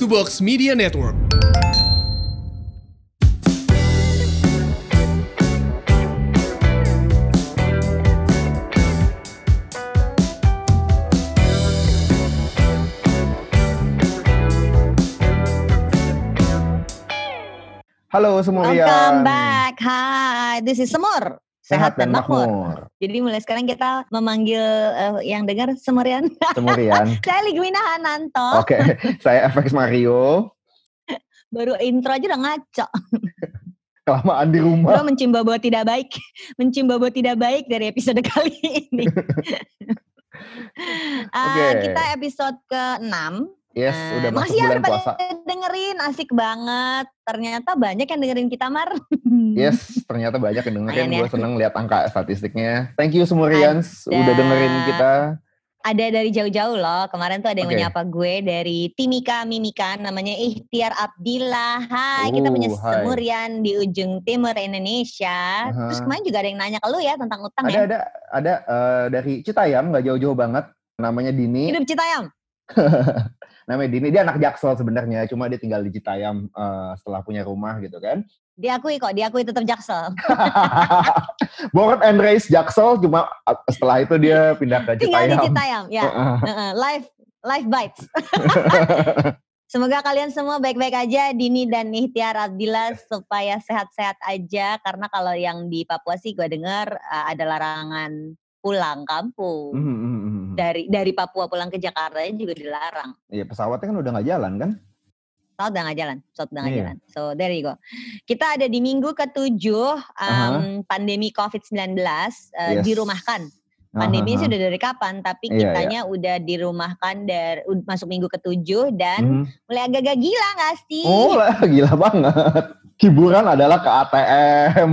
to Box Media Network. Halo semua Welcome back. Hai, this is Semur. Sehat dan makmur. Jadi mulai sekarang kita memanggil eh, yang dengar Semurian. Semurian. Saya Ligwina Hananto. Oke, saya FX Mario. Baru intro aja udah ngaco. Kelamaan di Gue rumah. mencium bau tidak baik. mencium bau tidak baik dari episode kali ini. Ah, Oke. Kita episode ke-6. Yes, Eh, udah masuk ya bulan udah puasa. dengerin, asik banget. Ternyata banyak yang dengerin kita, Mar. Yes, ternyata banyak yang dengerin. Lumayan ya. Gue seneng lihat angka statistiknya. Thank you Semurians udah dengerin kita. ada dari jauh-jauh loh. Kemarin tuh ada yang Oke. menyapa gue dari Timika Mimika namanya Ikhtiar Abdillah. Hai, kita punya Uh, semurian di ujung timur Indonesia. Aha. Terus kemarin juga ada yang nanya ke lu ya tentang utang Ada ya. ada ada eh, dari Citayam nggak jauh-jauh banget. Namanya Dini. Hidup Citayam. Namanya Dini. Dia anak Jaksel sebenarnya. Cuma dia tinggal di Citayam eh, setelah punya rumah gitu kan. Diakui kok, diakui tetap Jaksel. Born and raised Jaksel. Cuma eh, setelah itu dia pindah ke Tinggal di Citayam. Citayam, ya. Heeh. Heeh, live live bites. Semoga kalian semua baik-baik aja, Dini dan Ikhtiar Abdillah supaya sehat-sehat aja. Karena kalau yang di Papua sih gue dengar eh, ada larangan pulang kampung. Mhm, mhm, mhm. dari dari Papua pulang ke Jakarta juga dilarang. Iya pesawatnya kan udah nggak jalan kan? Pesawat udah nggak jalan, pesawat udah nggak Iya. jalan. So there you go. Kita ada di minggu ketujuh um, pandemi COVID-19 uh, Yes. dirumahkan. Pandemi Aha, sih udah dari kapan, tapi Iya, kitanya udah dirumahkan dari masuk minggu ketujuh dan Mhm. mulai agak-agak gila nggak sih? Oh gila banget. Hiburan adalah ke ATM.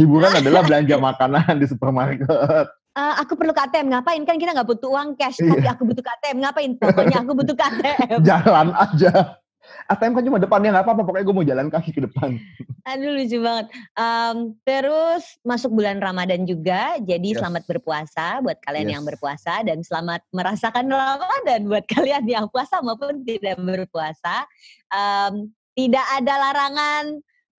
Hiburan adalah belanja makanan di supermarket. Eh, aku perlu KTM ngapain? Kan kita nggak butuh uang cash, Iya. tapi aku butuh KTM ngapain? Pokoknya aku butuh KTM. Jalan aja. ATM kan cuma depannya nggak apa-apa. Pokoknya gue mau jalan kaki ke depan. Aduh lucu banget. Em, terus masuk bulan Ramadan juga, jadi Yes. selamat berpuasa buat kalian Yes. yang berpuasa dan selamat merasakan Ramadan buat kalian yang puasa maupun tidak berpuasa. Em, tidak ada larangan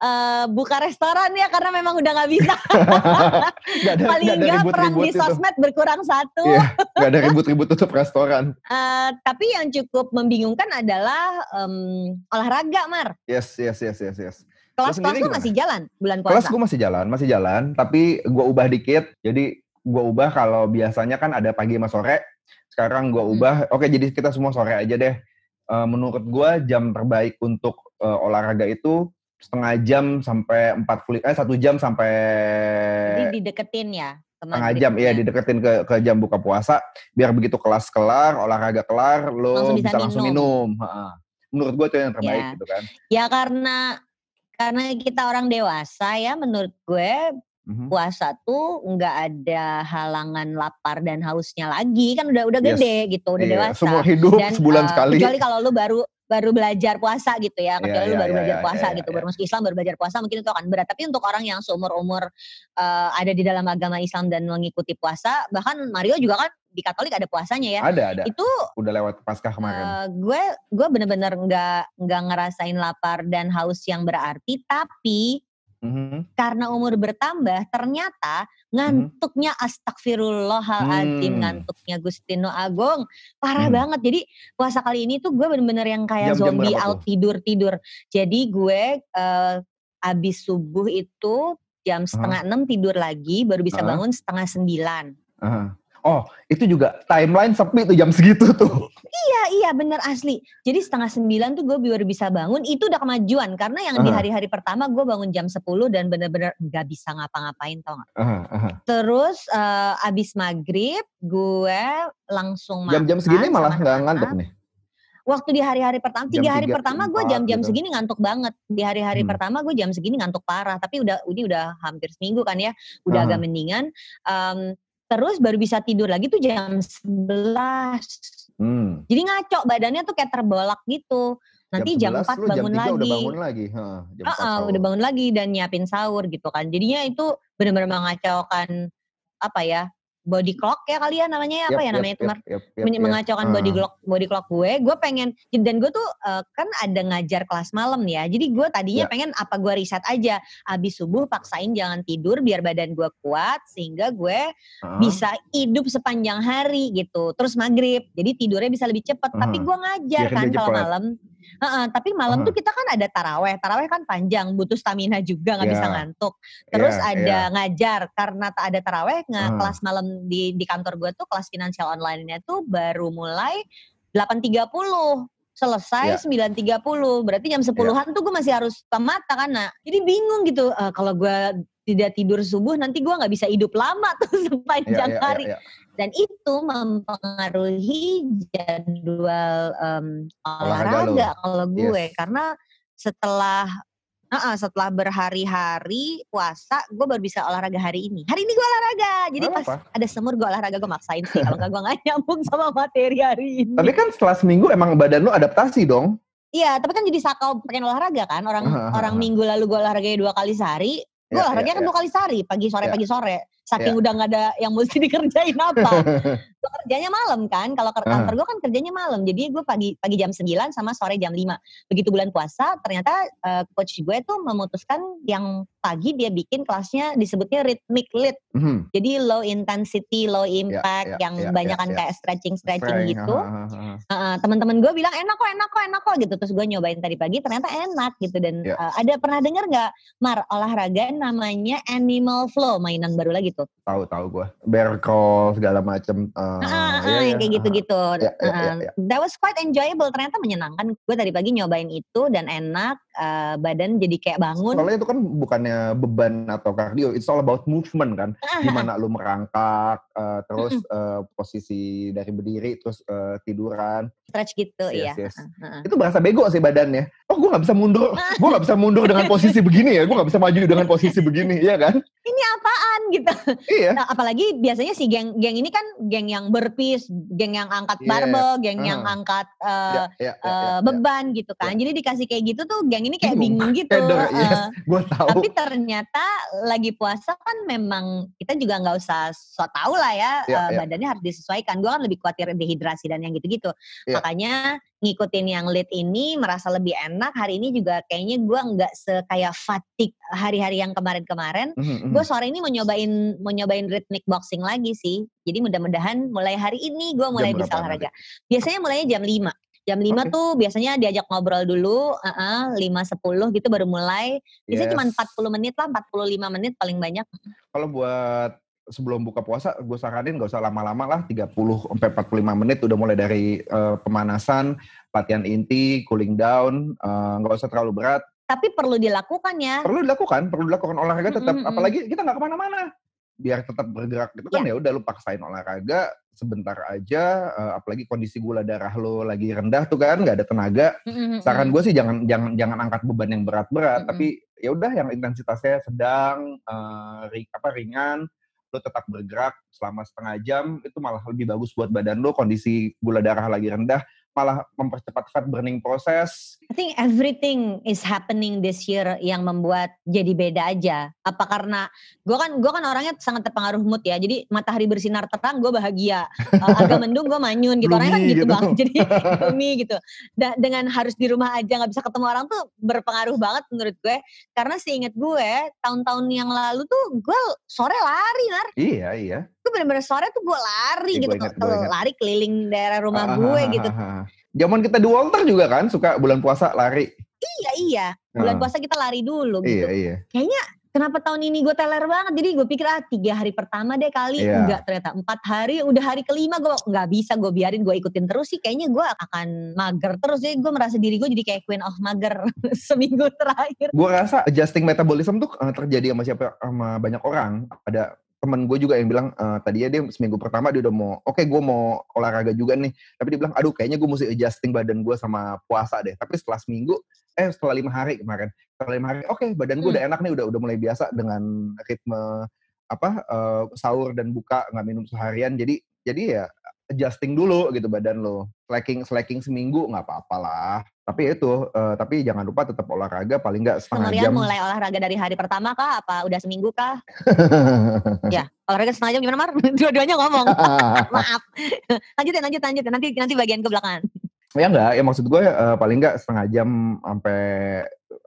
eh, buka restoran ya karena memang udah nggak bisa. Gak ada, Paling nggak perang di itu. sosmed berkurang satu. Iya, gak ada ribut-ribut tutup restoran. Eh, tapi yang cukup membingungkan adalah em, olahraga, Mar. Yes, yes, yes, yes, yes. Kelas-kelas lu gimana? masih jalan bulan Kelas puasa. gue masih jalan, masih jalan. Tapi gue ubah dikit. Jadi gue ubah kalau biasanya kan ada pagi sama sore. Sekarang gue Hmm. ubah. Oke, jadi kita semua sore aja deh. Eh, menurut gue jam terbaik untuk eh, olahraga itu setengah jam sampai 40 eh satu jam sampai Jadi dideketin ya. setengah jam ya dideketin ke ke jam buka puasa biar begitu kelas kelar olahraga kelar lo Langsung bisa bisa, langsung minum. minum. Menurut gue itu yang terbaik Ya. gitu kan. Ya karena karena kita orang dewasa ya menurut gue Mhm. puasa tuh nggak ada halangan lapar dan hausnya lagi kan udah udah Yes. gede gitu udah Iya, dewasa Semua hidup dan sebulan eh, sekali. kecuali kalau lu baru baru belajar puasa gitu ya Iya, kecuali lu iya, baru iya, belajar iya, puasa iya, gitu iya. baru masuk Islam baru belajar puasa mungkin itu akan berat tapi untuk orang yang seumur umur eh, ada di dalam agama Islam dan mengikuti puasa bahkan Mario juga kan di Katolik ada puasanya ya Ada ada. itu Udah lewat Paskah kemarin. Eh, gue gue bener-bener nggak nggak ngerasain lapar dan haus yang berarti tapi Mhm. karena umur bertambah ternyata ngantuknya astagfirullahaladzim Hmm. ngantuknya Gustino Agung parah Hmm. banget jadi puasa kali ini tuh gue bener-bener yang kayak zombie out tuh? tidur tidur jadi gue eh, abis subuh itu jam setengah enam tidur lagi baru bisa Aha. bangun setengah sembilan Aha. Oh, itu juga timeline sepi tuh jam segitu tuh. Iya iya bener asli. Jadi setengah sembilan tuh gue baru bisa bangun. Itu udah kemajuan karena yang di Aha. hari-hari pertama gue bangun jam 10 dan bener-bener nggak bisa ngapa-ngapain tau gak. Aha, aha. Terus eh, abis maghrib gue langsung makan. Jam-jam segini malah anak. ngantuk nih. Waktu di hari-hari pertama, tiga hari pertama gue jam-jam gitu. segini ngantuk banget. Di hari-hari Hmm. pertama gue jam segini ngantuk parah. Tapi udah ini udah hampir seminggu kan ya, udah Aha. agak mendingan. Em, terus baru bisa tidur lagi tuh jam 11. Hmm. Jadi ngaco badannya tuh kayak terbolak gitu. Nanti jam, 11 4 lu bangun jam 3 lagi. udah bangun lagi. Heeh, jam 4 Heeh, sahur. udah bangun lagi dan nyiapin sahur gitu kan. Jadinya itu benar-benar mengacaukan apa ya? Body clock ya kali ya namanya ya, apa ya namanya itu Mar? yap, yap, Men- yap. mengacaukan body Ah. clock body clock gue gue pengen dan gue tuh eh, kan ada ngajar kelas malam ya jadi gue tadinya Ya. pengen apa gue riset aja abis subuh paksain jangan tidur biar badan gue kuat sehingga gue Ah. bisa hidup sepanjang hari gitu terus maghrib jadi tidurnya bisa lebih cepat tapi Ah. gue ngajar Biar kan kalau malam Heeh, tapi malam Ah. tuh kita kan ada taraweh taraweh kan panjang butuh stamina juga nggak bisa Ya. ngantuk terus Iya, ada iya. ngajar karena tak ada taraweh nge Ah. kelas malam di di kantor gue tuh kelas finansial online-nya tuh baru mulai 8.30 selesai Ya. 9.30 berarti jam 10-an tuh gue masih harus buka mata kan nah jadi bingung gitu eh, kalau gue tidak tidur subuh nanti gue nggak bisa hidup lama tuh Iya, sepanjang iya, hari. iya, iya. dan itu mempengaruhi jadwal em, Olahraga kalau gue. Yes. karena setelah Heeh, setelah berhari-hari puasa gue baru bisa olahraga hari ini. Hari ini gue olahraga. Jadi Nggak pas ada semur gue olahraga gue maksain sih. Kalau nggak gue nggak nyambung sama materi hari ini. Tapi kan setelah seminggu emang badan lu adaptasi dong. iya tapi kan jadi sakau pengen olahraga kan. Orang orang minggu lalu gue olahraga dua kali sehari gue Ya, olahraga ya, kan ya. dua kali sehari pagi sore Ya. pagi sore saking udah nggak ada yang mesti dikerjain apa gue kerjanya malam kan kalau ke Ah. kantor gue kan kerjanya malam jadi gue pagi pagi jam 9 sama sore jam 5 begitu bulan puasa ternyata eh, coach gue tuh memutuskan yang pagi dia bikin kelasnya disebutnya rhythmic lit Mhm. jadi low intensity low impact ya, yang ya, banyakan ya, ya. kayak stretching stretching Strength, gitu. Heeh, teman-teman gue bilang enak kok enak kok enak kok gitu terus gue nyobain tadi pagi ternyata enak gitu dan Ya. eh, ada pernah dengar nggak Mar olahraga namanya animal flow mainan baru lagi tuh Tahu tahu gue. Bear crawl segala macem. eh, Ah, ah, ah, yang kayak ah. gitu-gitu. Ya, ya, ya, Heeh. ya. That was quite enjoyable. Ternyata menyenangkan. Gue tadi pagi nyobain itu dan enak. eh, badan jadi kayak bangun. Soalnya itu kan bukannya beban atau kardio, it's all about movement kan. Ah, Gimana lu merangkak, eh, terus eh, posisi dari berdiri, terus eh, tiduran. Stretch gitu, Yes, iya. yes. Itu berasa bego sih badannya. Oh gue gak bisa mundur, gue gak bisa mundur dengan posisi begini ya, gue gak bisa maju dengan posisi begini, iya kan? Ini apaan gitu? Iya. Nah, apalagi biasanya si geng geng ini kan geng yang berpis, geng yang angkat Yes, barbel, geng yang ah. angkat eh, Ya, ya, ya, eh, ya, ya. beban gitu kan. Jadi dikasih kayak gitu tuh geng ini kayak Bingung. bingung gitu. Heeh. yes, gue tahu. Tapi ternyata lagi puasa kan memang kita juga nggak usah so tau lah ya, Iya, eh, iya. badannya harus disesuaikan. Gue kan lebih khawatir dehidrasi dan yang gitu-gitu. Iya. Makanya ngikutin yang lead ini merasa lebih enak. Hari ini juga kayaknya gue nggak sekaya fatigue hari-hari yang kemarin-kemarin. Mhm, mhm. Gue sore ini mau nyobain mau nyobain rhythmic boxing lagi sih. Jadi mudah-mudahan mulai hari ini gue mulai Jam bisa olahraga. Biasanya mulainya jam 5. Jam 5 Oke. tuh biasanya diajak ngobrol dulu, heeh, 5 10 gitu baru mulai. Biasanya cuma Yes. 40 menit lah, 45 menit paling banyak. Kalau buat sebelum buka puasa, gue saranin gak usah lama-lama lah, 30 sampai 45 menit udah mulai dari eh, pemanasan, latihan inti, cooling down, eh, nggak usah terlalu berat. Tapi perlu dilakukan ya. Perlu dilakukan, perlu dilakukan olahraga tetap. Mm, mm, mm. Apalagi kita nggak ke mana-mana, biar tetap bergerak. Itu kan ya udah lu paksain olahraga sebentar aja. eh, apalagi kondisi gula darah lo lagi rendah tuh kan, nggak ada tenaga. Mm-mm, Saran gue sih jangan jangan jangan angkat beban yang berat-berat, tapi ya udah yang intensitasnya sedang, eh, ri- apa ringan, lo tetap bergerak selama setengah jam itu malah lebih bagus buat badan lo. Kondisi gula darah lagi rendah, malah mempercepat fat burning proses. I think everything is happening this year yang membuat jadi beda aja. Apa karena gue kan gue kan orangnya sangat terpengaruh mood ya. Jadi matahari bersinar terang gue bahagia. Uh, agak mendung gue manyun gitu. Orangnya kan gitu gitu. banget. Jadi gloomy gitu. Da- dengan harus di rumah aja nggak bisa ketemu orang tuh berpengaruh banget menurut gue. Karena seingat gue tahun-tahun yang lalu tuh gue sore lari nar. Iya iya. Gue bener-bener sore tuh gue lari Iya, gitu. ingat. Lari keliling daerah rumah Ah, gue ah, gitu. ah, ah. Zaman kita di Walter juga kan suka bulan puasa lari. Iya iya. Bulan Ah, puasa kita lari dulu gitu. Iya iya. kenapa tahun ini gue teler banget jadi gue pikir ah tiga hari pertama deh kali Iya. enggak ternyata empat hari udah hari kelima gue nggak bisa gue biarin gue ikutin terus sih kayaknya gue akan mager terus jadi gue merasa diri gue jadi kayak queen of mager seminggu terakhir Gue rasa adjusting metabolism tuh eh, terjadi sama siapa sama banyak orang. Ada temen gue juga yang bilang eh, tadinya dia seminggu pertama dia udah mau oke gue mau olahraga juga nih. Tapi dia bilang aduh kayaknya gue mesti adjusting badan gue sama puasa deh. Tapi setelah seminggu eh setelah lima hari kemarin setelah lima hari oke badan gue Hmm. udah enak nih udah udah mulai biasa dengan ritme apa eh, sahur dan buka nggak minum seharian. Jadi jadi ya adjusting dulu gitu badan lo slacking slacking seminggu nggak apa-apa lah. Tapi itu, uh, tapi jangan lupa tetap olahraga paling nggak setengah Kemarin jam. mulai olahraga dari hari pertama kah? Apa udah seminggu kah? ya, olahraga setengah jam gimana Mar? Dua-duanya ngomong. Maaf. lanjutin, lanjut, lanjut. Nanti nanti bagian ke belakang. ya enggak, ya maksud gue uh, paling nggak setengah jam sampai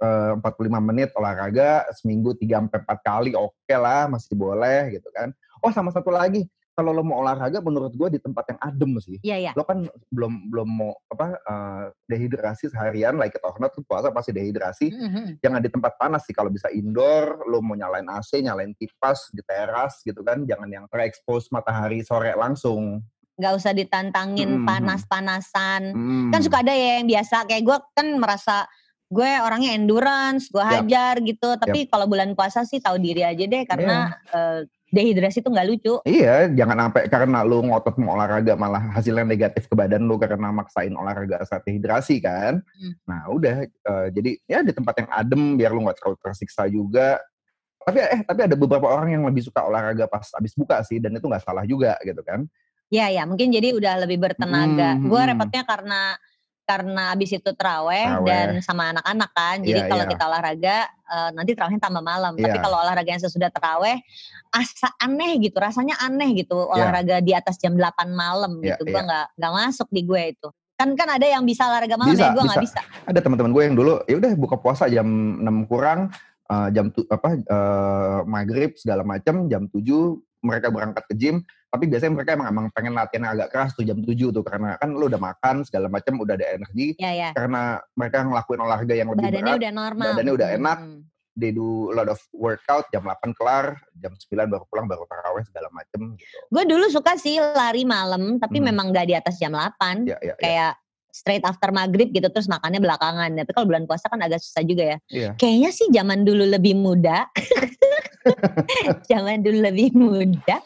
uh, 45 menit olahraga seminggu 3 sampai 4 kali oke okay lah, masih boleh gitu kan. Oh, sama satu lagi, kalau lo mau olahraga menurut gue di tempat yang adem sih. Iya, iya. Lo kan belum belum mau apa uh, dehidrasi seharian like or not tuh puasa pasti dehidrasi. Mm -hmm. Jangan di tempat panas sih kalau bisa indoor, lo mau nyalain AC, nyalain kipas di teras gitu kan. Jangan yang terekspos matahari sore langsung. Nggak usah ditantangin Mhm. panas-panasan. Hmm. Kan suka ada ya yang biasa kayak gue kan merasa gue orangnya endurance, gue hajar gitu. Tapi kalau bulan puasa sih tahu diri aja deh karena eh, dehidrasi itu nggak lucu. Iya, jangan sampai karena lu ngotot mau olahraga malah hasilnya negatif ke badan lu karena maksain olahraga saat dehidrasi kan. Hmm. Nah udah, eh, jadi ya di tempat yang adem biar lu nggak terlalu tersiksa juga. Tapi eh tapi ada beberapa orang yang lebih suka olahraga pas abis buka sih dan itu nggak salah juga gitu kan. Iya ya, mungkin jadi udah lebih bertenaga. Hmm, Gue hmm. repotnya karena karena abis itu teraweh dan sama anak-anak kan. Jadi Iya, kalau iya. kita olahraga eh, nanti terawihnya tambah malam. Tapi Iya. kalau olahraga yang sesudah teraweh asa aneh gitu, rasanya aneh gitu Iya. olahraga di atas jam 8 malam Iya, gitu. Gue iya. nggak nggak masuk di gue itu. Kan kan ada yang bisa olahraga malam Bisa, ya, gue nggak bisa. Ada teman-teman gue yang dulu ya udah buka puasa jam 6 kurang, eh, jam tu, apa eh, maghrib segala macam, jam 7 mereka berangkat ke gym. Tapi biasanya mereka emang, emang pengen latihan agak keras tuh jam 7 tuh karena kan lu udah makan segala macam udah ada energi Ya ya. karena mereka ngelakuin olahraga yang lebih Badannya berat. udah normal. badannya udah enak. hmm. They do a lot of workout jam 8 kelar, jam 9 baru pulang baru taraweh segala macam gitu. Gue dulu suka sih lari malam, tapi Hmm. memang nggak di atas jam 8. Ya ya ya. Straight after maghrib gitu terus makannya belakangan. Tapi kalau bulan puasa kan agak susah juga ya. Iya. Kayaknya sih zaman dulu lebih muda. zaman dulu lebih muda.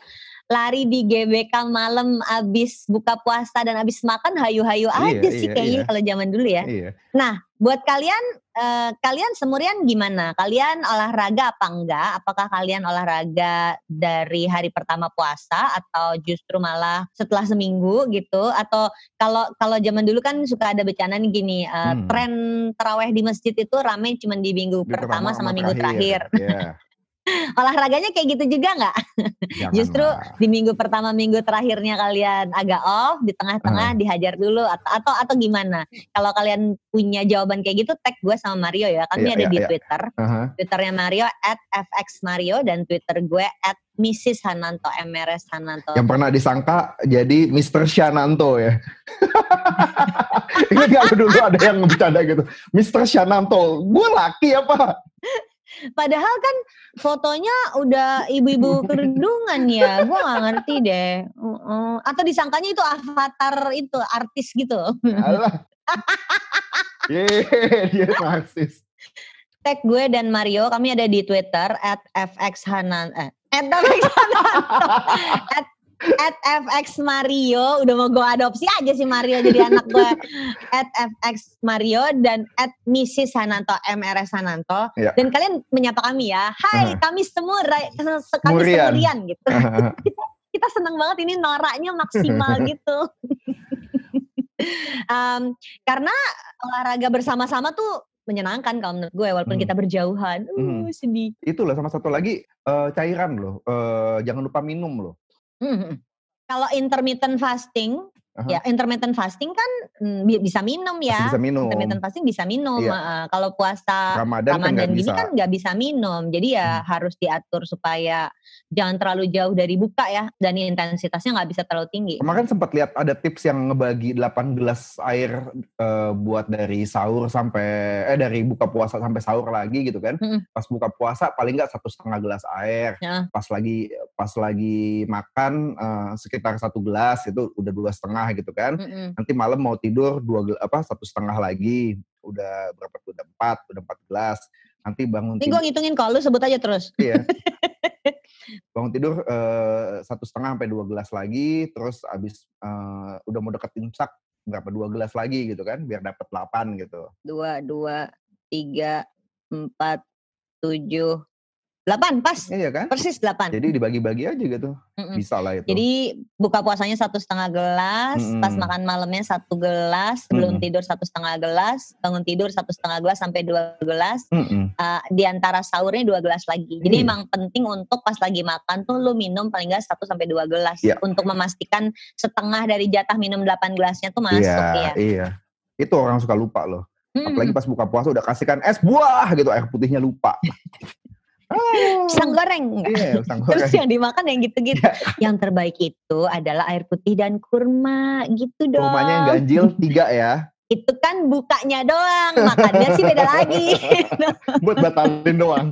Lari di GBK malam abis buka puasa dan abis makan hayu-hayu Iya, aja sih iya, kayaknya iya. kalau zaman dulu ya. Iya. Buat kalian, eh, kalian semurian gimana? Kalian olahraga apa enggak? Apakah kalian olahraga dari hari pertama puasa atau justru malah setelah seminggu gitu? Atau kalau kalau zaman dulu kan suka ada bercandaan gini, eh, Hmm. tren teraweh di masjid itu rame cuma di minggu Minggu pertama sama minggu terakhir. Iya. Olahraganya kayak gitu juga nggak? Justru di minggu pertama minggu terakhirnya kalian agak off, di tengah-tengah dihajar dulu atau atau atau gimana? Kalau kalian punya jawaban kayak gitu, tag gue sama Mario ya. Kami Iya, ada iya, di iya. Twitter. Aha. Twitternya Mario at fxmario dan Twitter gue at Mrs. Hananto MRS Hananto. Yang pernah disangka jadi Mr. Shananto ya. Ingat gak lu dulu ada yang bercanda gitu. Mr. Shananto, gue laki apa? Padahal kan fotonya udah ibu-ibu kerudungan ya. Gue gak ngerti deh. Uh-uh. Atau disangkanya itu avatar itu artis gitu. Alah. Yeay, dia narsis. Tag gue dan Mario, kami ada di Twitter at fxhanan eh at fxhananto at, at fx Mario udah mau gue adopsi aja sih Mario jadi anak gue at fx Mario dan at Mrs Hananto MRS Hananto Ya. dan kalian menyapa kami ya Hai Aha. kami semua kami Semurian. semurian gitu kita seneng banget ini noraknya maksimal gitu Em, karena olahraga bersama-sama tuh menyenangkan kalau menurut gue walaupun Hmm. kita berjauhan uh, Hmm. sedih Itulah sama satu lagi eh, cairan loh. Eh, jangan lupa minum loh. Mhm. Kalau intermittent fasting, Ya intermittent fasting kan mm, bi- bisa minum Masih ya. bisa minum. Intermittent fasting bisa minum. Iya. Kalau puasa Ramadan, kan Ramadan nggak gini bisa. kan nggak bisa minum. Jadi ya Hmm. harus diatur supaya jangan terlalu jauh dari buka ya dan intensitasnya nggak bisa terlalu tinggi. Kemarin sempat lihat ada tips yang ngebagi 8 gelas air eh, buat dari sahur sampai eh dari buka puasa sampai sahur lagi gitu kan. Mm-mm. Pas buka puasa paling nggak satu setengah gelas air. Ya. Pas lagi pas lagi makan eh, sekitar satu gelas itu udah dua setengah gitu kan. Mm-mm. Nanti malam mau tidur dua apa satu setengah lagi udah berapa tuh udah empat udah empat gelas. Nanti bangun Ini gue ngitungin kalau lu sebut aja terus. iya. bangun tidur eh, satu setengah sampai dua gelas lagi terus abis eh, udah mau deket imsak berapa dua gelas lagi gitu kan biar dapat 8 gitu Dua, dua, tiga, empat, tujuh, 8 pas. Iya kan? Persis 8. Jadi dibagi-bagi aja gitu. Mm-mm. Bisa lah itu. Jadi buka puasanya satu setengah gelas, pas Mm-mm. makan malamnya satu gelas, sebelum Mm-mm. tidur satu setengah gelas, bangun tidur satu setengah gelas sampai dua gelas, Mm-mm. uh, di antara sahurnya dua gelas lagi. Jadi Iya. emang penting untuk pas lagi makan tuh lu minum paling nggak satu sampai dua gelas Iya. untuk memastikan setengah dari jatah minum 8 gelasnya tuh masuk Iya, ya. iya. Itu orang suka lupa loh. Apalagi pas buka puasa udah kasihkan es buah gitu, air putihnya lupa. Pisang goreng. Iya, pisang Terus goreng. yang dimakan yang gitu-gitu. Yang terbaik itu adalah air putih dan kurma gitu dong. Rumahnya yang ganjil tiga ya, Itu kan bukanya doang, makannya sih beda lagi. buat batalin doang.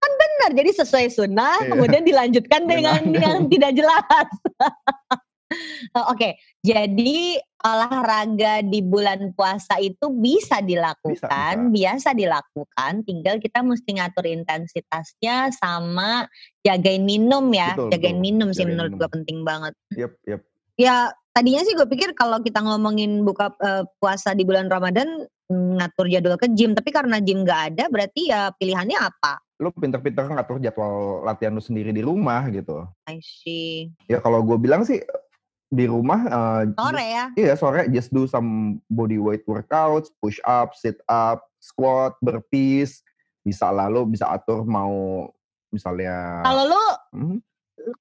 Benar, jadi sesuai sunnah, Iya. kemudian dilanjutkan dengan yang tidak jelas. Oke, jadi olahraga di bulan puasa itu bisa dilakukan, biasa dilakukan, tinggal kita mesti ngatur intensitasnya sama jagain minum ya, Betul, jagain betul. minum sih Jagain menurut minum. gue penting banget. Yep, yep. Ya tadinya sih gue pikir kalau kita ngomongin buka eh, puasa di bulan Ramadan ngatur jadwal ke gym, tapi karena gym nggak ada, berarti ya pilihannya apa? Lu pinter-pinter ngatur jadwal latihan lu sendiri di rumah gitu. I see. Ya kalau gue bilang sih di rumah eh, Sore just- ya. Iya sore just do some body weight workouts, push up, sit up, squat, burpees. Bisa lalu bisa atur mau misalnya Kalau lu Mhm.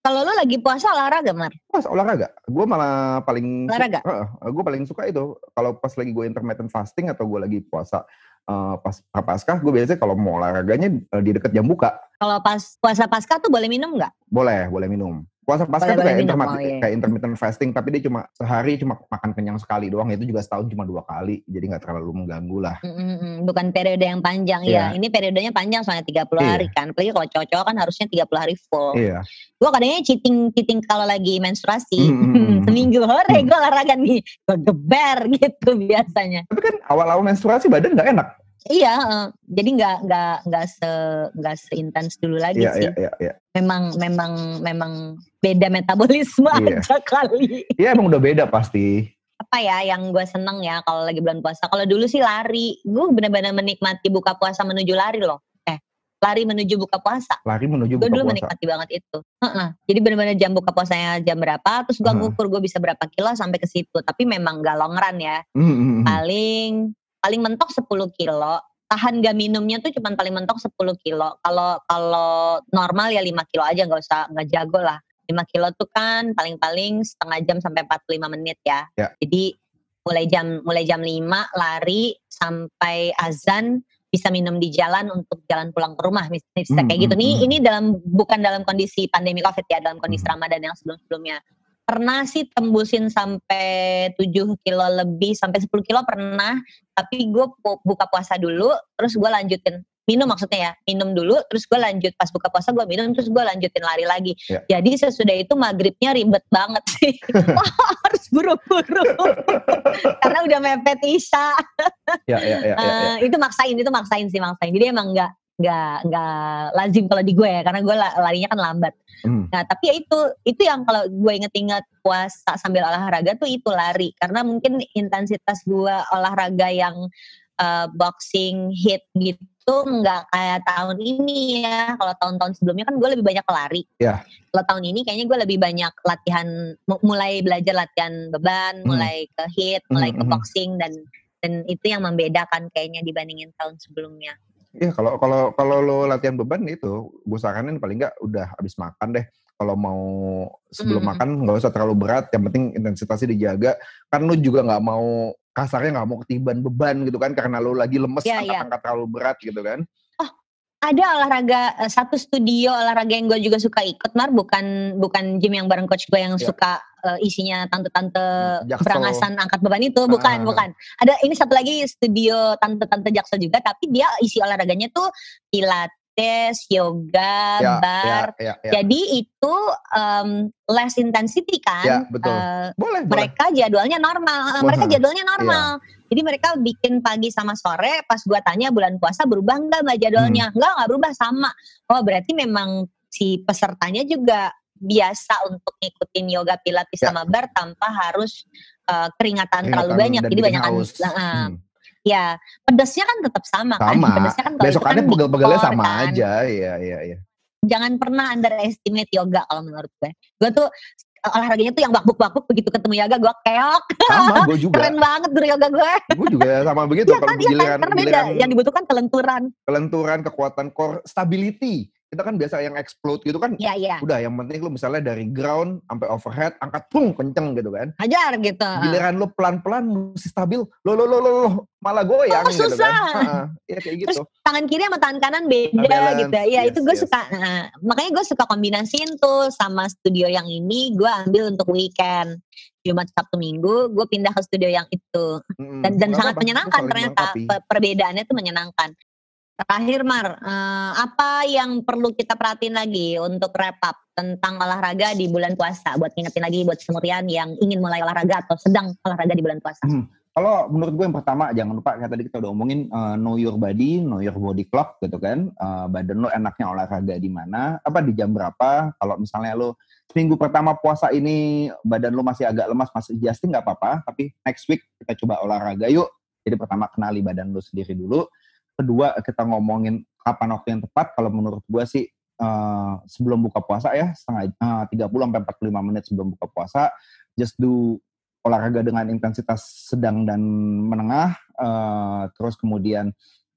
kalau lu lagi puasa olahraga, Mar? pas olahraga. Gue malah paling Olahraga? gue paling suka itu kalau pas lagi gue intermittent fasting atau gue lagi puasa eh, pas prapaskah gue biasanya kalau mau olahraganya eh, di dekat jam buka Kalau pas puasa pasca tuh boleh minum nggak? boleh boleh minum puasa pasca tuh boleh kayak, intermittent, iya. kayak intermittent fasting tapi dia cuma sehari cuma makan kenyang sekali doang itu juga setahun cuma dua kali jadi nggak terlalu mengganggu lah Mm-mm, Bukan periode yang panjang ya. Iya. Ini periodenya panjang soalnya 30 Iya. hari kan. Apalagi kalau cowok-cowok kan harusnya 30 hari full. iya Gue kadangnya cheating cheating kalau lagi menstruasi. Mm, mm, mm, mm. Seminggu hore Mm. gue olahraga nih. Gue geber gitu biasanya. tapi kan awal-awal menstruasi badan nggak enak Iya, eh, jadi nggak nggak nggak se nggak seintens dulu lagi iya sih. iya iya iya Memang memang memang beda metabolisme Iya. aja kali. Iya, emang udah beda pasti Apa ya yang gue seneng ya kalau lagi bulan puasa. Kalau dulu sih lari, gue benar-benar menikmati buka puasa menuju lari loh. Eh, lari menuju buka puasa. lari menuju Gue buka dulu puasa menikmati banget itu. Heeh. Jadi benar-benar jam buka puasanya jam berapa, terus gue Heeh. ngukur gue bisa berapa kilo sampai ke situ. Tapi memang gak long run ya. Mm, mm, mm. paling paling mentok 10 kilo tahan gak minumnya tuh cuman paling mentok 10 kilo kalau kalau normal ya 5 kilo aja nggak usah nggak jago lah 5 kilo tuh kan paling-paling setengah jam sampai 45 menit ya. Ya. jadi mulai jam mulai jam 5 lari sampai azan bisa minum di jalan untuk jalan pulang ke rumah mis- bisa Hmm, kayak gitu hmm, nih hmm. ini dalam bukan dalam kondisi pandemi covid ya dalam kondisi Hmm. ramadan yang sebelum-sebelumnya pernah sih tembusin sampai 7 kilo lebih sampai 10 kilo pernah. Tapi gue buka puasa dulu terus gue lanjutin. Minum maksudnya ya minum dulu terus gue lanjut. Pas buka puasa gue minum terus gue lanjutin lari lagi. Ya. jadi sesudah itu maghribnya ribet banget sih. Wah, harus buru-buru. Karena udah mepet isya. Ya ya ya, ya, ya. Eh, itu maksain itu maksain sih maksain. Jadi emang nggak nggak nggak lazim kalau di gue ya karena gue la- larinya kan lambat Hmm. nah tapi ya itu itu yang kalau gue inget-inget puasa sambil olahraga tuh itu lari karena mungkin intensitas gue olahraga yang eh, boxing hit gitu nggak kayak tahun ini ya kalau tahun-tahun sebelumnya kan gue lebih banyak lari Ya. kalau tahun ini kayaknya gue lebih banyak latihan mu- mulai belajar latihan beban Hmm. mulai ke hit mulai Hmm, ke hmm. boxing dan dan itu yang membedakan kayaknya dibandingin tahun sebelumnya Iya kalau kalau kalau lo latihan beban itu, gue saranin paling nggak udah habis makan deh. Kalau mau sebelum Mm. makan nggak usah terlalu berat, yang penting intensitasnya dijaga. Kan lo juga nggak mau kasarnya nggak mau ketiban beban gitu kan karena lo lagi lemes Iya, iya. angkat-angkat terlalu berat gitu kan. Ada olahraga eh, satu studio olahraga yang gue juga suka ikut mar bukan bukan gym yang bareng coach gue yang Ya. suka eh, isinya tante-tante berangasan angkat beban itu bukan Ah. bukan ada ini satu lagi studio tante-tante jaksel juga tapi dia isi olahraganya tuh pilates yoga Ya, bar ya, ya, ya. jadi itu em, less intensity kan Ya, betul. Eh, Boleh, boleh. mereka jadwalnya normal. Eh, Mereka jadwalnya normal. Jadi mereka bikin pagi sama sore. Pas gua tanya bulan puasa berubah nggak mbak jadwalnya? Hmm. Enggak, nggak berubah sama. Oh berarti memang si pesertanya juga biasa untuk ngikutin yoga pilates Ya. sama bar tanpa harus eh, keringatan, terlalu Keringatan banyak. dan Jadi banyak haus. nah, Hmm. ya pedasnya kan tetap sama, kan. Sama. Pedasnya kan Besokannya kan pegel-pegelnya sama kan. aja. Iya, iya, iya. Jangan pernah underestimate yoga kalau menurut gue. Gue tuh olahraganya tuh yang bakbuk-bakbuk begitu ketemu yoga gue keok. Sama, gue juga. Keren banget guru yoga gue. Gue juga sama begitu. Iya Kalau kan, iya kan, giliran, karena beda. Yang dibutuhkan kelenturan. kelenturan, kekuatan core, stability. Kita kan biasa yang explode gitu kan. Iya, iya. Udah, yang penting lu misalnya dari ground sampai overhead, angkat pung, kenceng gitu kan. Hajar gitu. Giliran lu pelan-pelan mesti stabil, lo lo lo lo lo, malah goyang Oh, gitu susah. kan. Heeh, Iya kayak Terus gitu. tangan kiri sama tangan kanan beda Balance, gitu. Iya yes, itu gue yes. suka. nah, makanya gue suka kombinasiin tuh sama studio yang ini gue ambil untuk weekend. Jumat Sabtu Minggu gue pindah ke studio yang itu dan dan sangat itu menyenangkan ternyata. Pe- perbedaannya tuh menyenangkan. Terakhir Mar, eh, apa yang perlu kita perhatiin lagi untuk wrap up tentang olahraga di bulan puasa? Buat ngingetin lagi buat semurian yang ingin mulai olahraga atau sedang olahraga di bulan puasa. Hmm. Kalau menurut gue yang pertama jangan lupa kayak tadi kita udah omongin uh, know your body, know your body clock gitu kan. Uh, badan lo enaknya olahraga di mana, apa di jam berapa. Kalau misalnya lo seminggu pertama puasa ini badan lo masih agak lemas, masih adjusting nggak apa-apa. Tapi next week kita coba olahraga yuk. Jadi pertama kenali badan lo sendiri dulu. Kedua kita ngomongin kapan waktu yang tepat. Kalau menurut gue sih uh, sebelum buka puasa ya setengah uh, 30 sampai 45 menit sebelum buka puasa. Just do olahraga dengan intensitas sedang dan menengah, eh, terus kemudian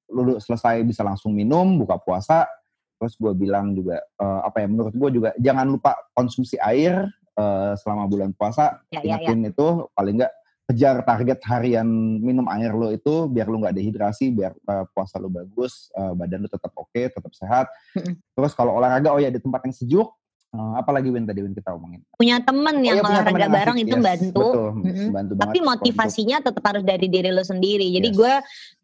lu selesai bisa langsung minum, buka puasa, terus gue bilang juga eh, apa ya menurut gue juga jangan lupa konsumsi air eh, selama bulan puasa, Ya, ya, ya. itu paling enggak kejar target harian minum air lo itu biar lu nggak dehidrasi, biar eh, puasa lu bagus, eh, badan lu tetap oke, tetap sehat. Terus kalau olahraga oh ya di tempat yang sejuk, eh, apalagi Win tadi Win kita omongin. Punya temen Oh yang iya, punya teman olahraga yang bareng asik, itu yes, bantu. Betul, Mm-mm. bantu banget. Tapi motivasinya tetap harus dari diri lo sendiri. Jadi Yes. gue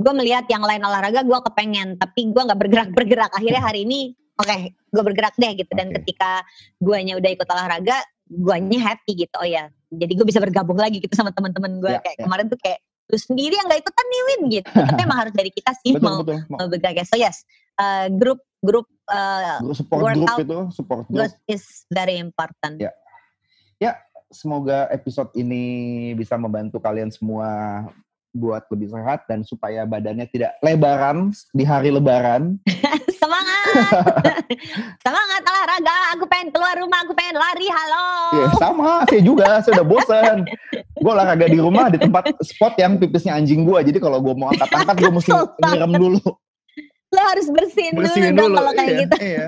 gue melihat yang lain olahraga gue kepengen, tapi gue nggak bergerak bergerak. Akhirnya hari ini oke gue bergerak deh gitu. Dan Oke. ketika guanya udah ikut olahraga, guanya happy gitu. Oh ya, jadi gue bisa bergabung lagi gitu sama teman-teman gue. Ya, kayak ya. kemarin tuh kayak lu sendiri yang nggak ikutan nih Win gitu. Tapi emang harus dari kita sih Betul, mau, betul. Mau- mau bergerak. So yes, uh, grup grup uh, Grup support group workout itu, support group. is very important. Ya. Semoga episode ini bisa membantu kalian semua buat lebih sehat dan supaya badannya tidak lebaran di hari lebaran. Semangat, semangat olahraga. Aku pengen keluar rumah, aku pengen lari. Halo. Ya, sama, saya juga, saya udah bosen. Gue olahraga di rumah di tempat spot yang pipisnya anjing gue. Jadi kalau gue mau angkat-angkat gue mesti nyiram dulu. Lo harus bersihin, Bersihin dulu, dulu. kalau kayak iya, gitu. Iya.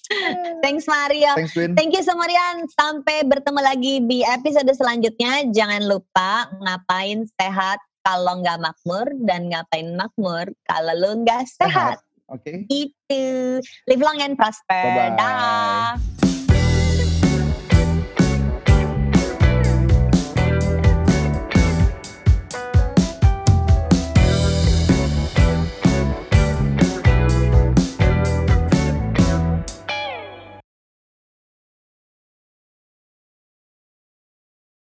Thanks Mario. Thanks Win. Thank you Semurian. Sampai bertemu lagi di episode selanjutnya. Jangan lupa ngapain sehat kalau nggak makmur dan ngapain makmur kalau lo nggak sehat. Oke. Itu. Live long and prosper. Bye-bye. Dah.